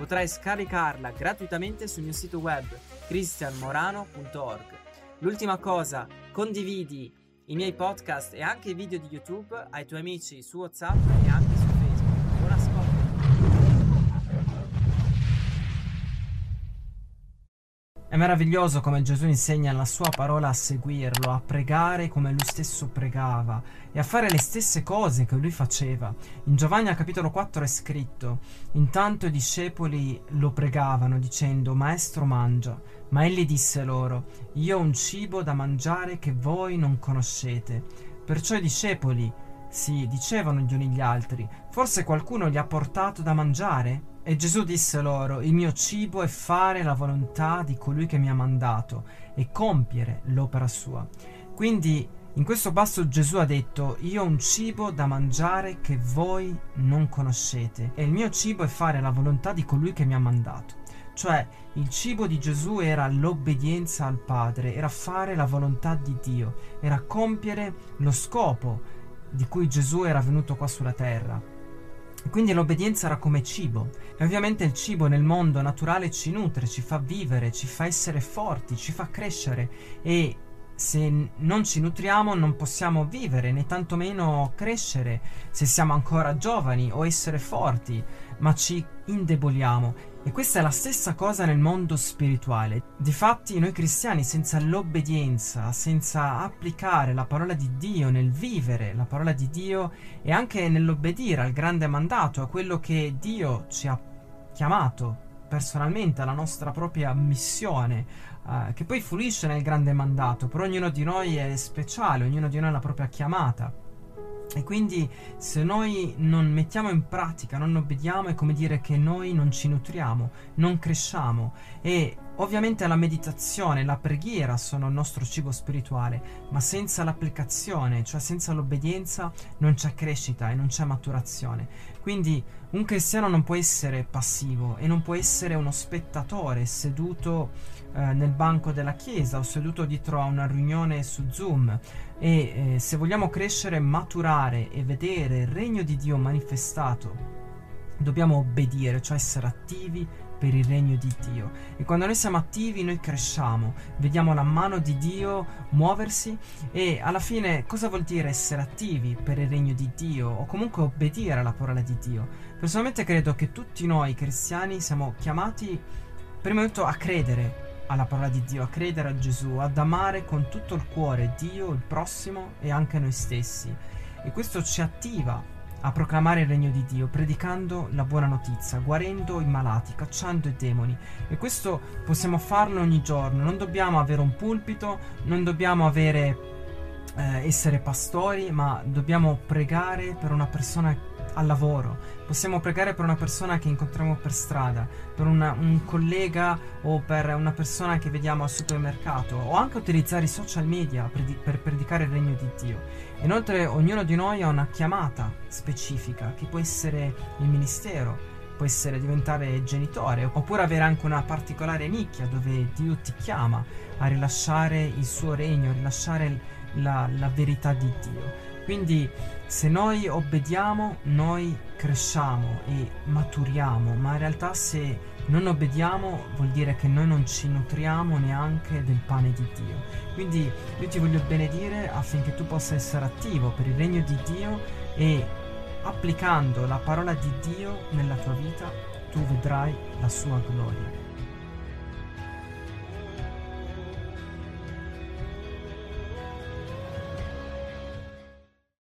Potrai scaricarla gratuitamente sul mio sito web cristianmorano.org. L'ultima cosa, condividi i miei podcast e anche i video di YouTube ai tuoi amici su WhatsApp e anche È meraviglioso come Gesù insegna la sua parola a seguirlo, a pregare come lui stesso pregava e a fare le stesse cose che lui faceva. In Giovanni al capitolo 4 è scritto: Intanto i discepoli lo pregavano dicendo: Maestro mangia. Ma egli disse loro: Io ho un cibo da mangiare che voi non conoscete. Perciò i discepoli si dicevano gli uni gli altri: Forse qualcuno gli ha portato da mangiare? E Gesù disse loro, il mio cibo è fare la volontà di colui che mi ha mandato e compiere l'opera sua. Quindi in questo passo Gesù ha detto, io ho un cibo da mangiare che voi non conoscete e il mio cibo è fare la volontà di colui che mi ha mandato. Cioè il cibo di Gesù era l'obbedienza al Padre, era fare la volontà di Dio, era compiere lo scopo di cui Gesù era venuto qua sulla terra. Quindi l'obbedienza era come cibo. E ovviamente il cibo nel mondo naturale ci nutre, ci fa vivere, ci fa essere forti, ci fa crescere e se non ci nutriamo non possiamo vivere né tantomeno crescere se siamo ancora giovani o essere forti, ma ci indeboliamo. E questa è la stessa cosa nel mondo spirituale. Difatti noi cristiani senza l'obbedienza, senza applicare la parola di Dio nel vivere la parola di Dio e anche nell'obbedire al grande mandato, a quello che Dio ci ha chiamato personalmente alla nostra propria missione, uh, che poi fluisce nel grande mandato, però ognuno di noi è speciale, ognuno di noi ha la propria chiamata. E quindi se noi non mettiamo in pratica, non obbediamo, è come dire che noi non ci nutriamo, non cresciamo. E ovviamente la meditazione, la preghiera sono il nostro cibo spirituale, ma senza l'applicazione, cioè senza l'obbedienza, non c'è crescita e non c'è maturazione. Quindi un cristiano non può essere passivo e non può essere uno spettatore seduto eh, nel banco della chiesa o seduto dietro a una riunione su Zoom e eh, se vogliamo crescere, maturare e vedere il regno di Dio manifestato, dobbiamo obbedire, cioè essere attivi per il regno di Dio. E quando noi siamo attivi, noi cresciamo, vediamo la mano di Dio muoversi e alla fine cosa vuol dire essere attivi per il regno di Dio o comunque obbedire alla parola di Dio? Personalmente credo che tutti noi cristiani siamo chiamati prima di tutto a credere alla parola di Dio, a credere a Gesù, ad amare con tutto il cuore Dio, il prossimo e anche noi stessi. E questo ci attiva a proclamare il regno di Dio, predicando la buona notizia, guarendo i malati, cacciando i demoni. E questo possiamo farlo ogni giorno. Non dobbiamo avere un pulpito, non dobbiamo avere, eh, essere pastori, ma dobbiamo pregare per una persona al lavoro, possiamo pregare per una persona che incontriamo per strada, per una, un collega o per una persona che vediamo al supermercato o anche utilizzare i social media per, di, per predicare il regno di Dio. Inoltre ognuno di noi ha una chiamata specifica che può essere il ministero, può essere diventare genitore oppure avere anche una particolare nicchia dove Dio ti chiama a rilasciare il suo regno, a rilasciare la, la verità di Dio. Quindi se noi obbediamo, noi cresciamo e maturiamo, ma in realtà se non obbediamo vuol dire che noi non ci nutriamo neanche del pane di Dio. Quindi io ti voglio benedire affinché tu possa essere attivo per il regno di Dio e applicando la parola di Dio nella tua vita tu vedrai la sua gloria.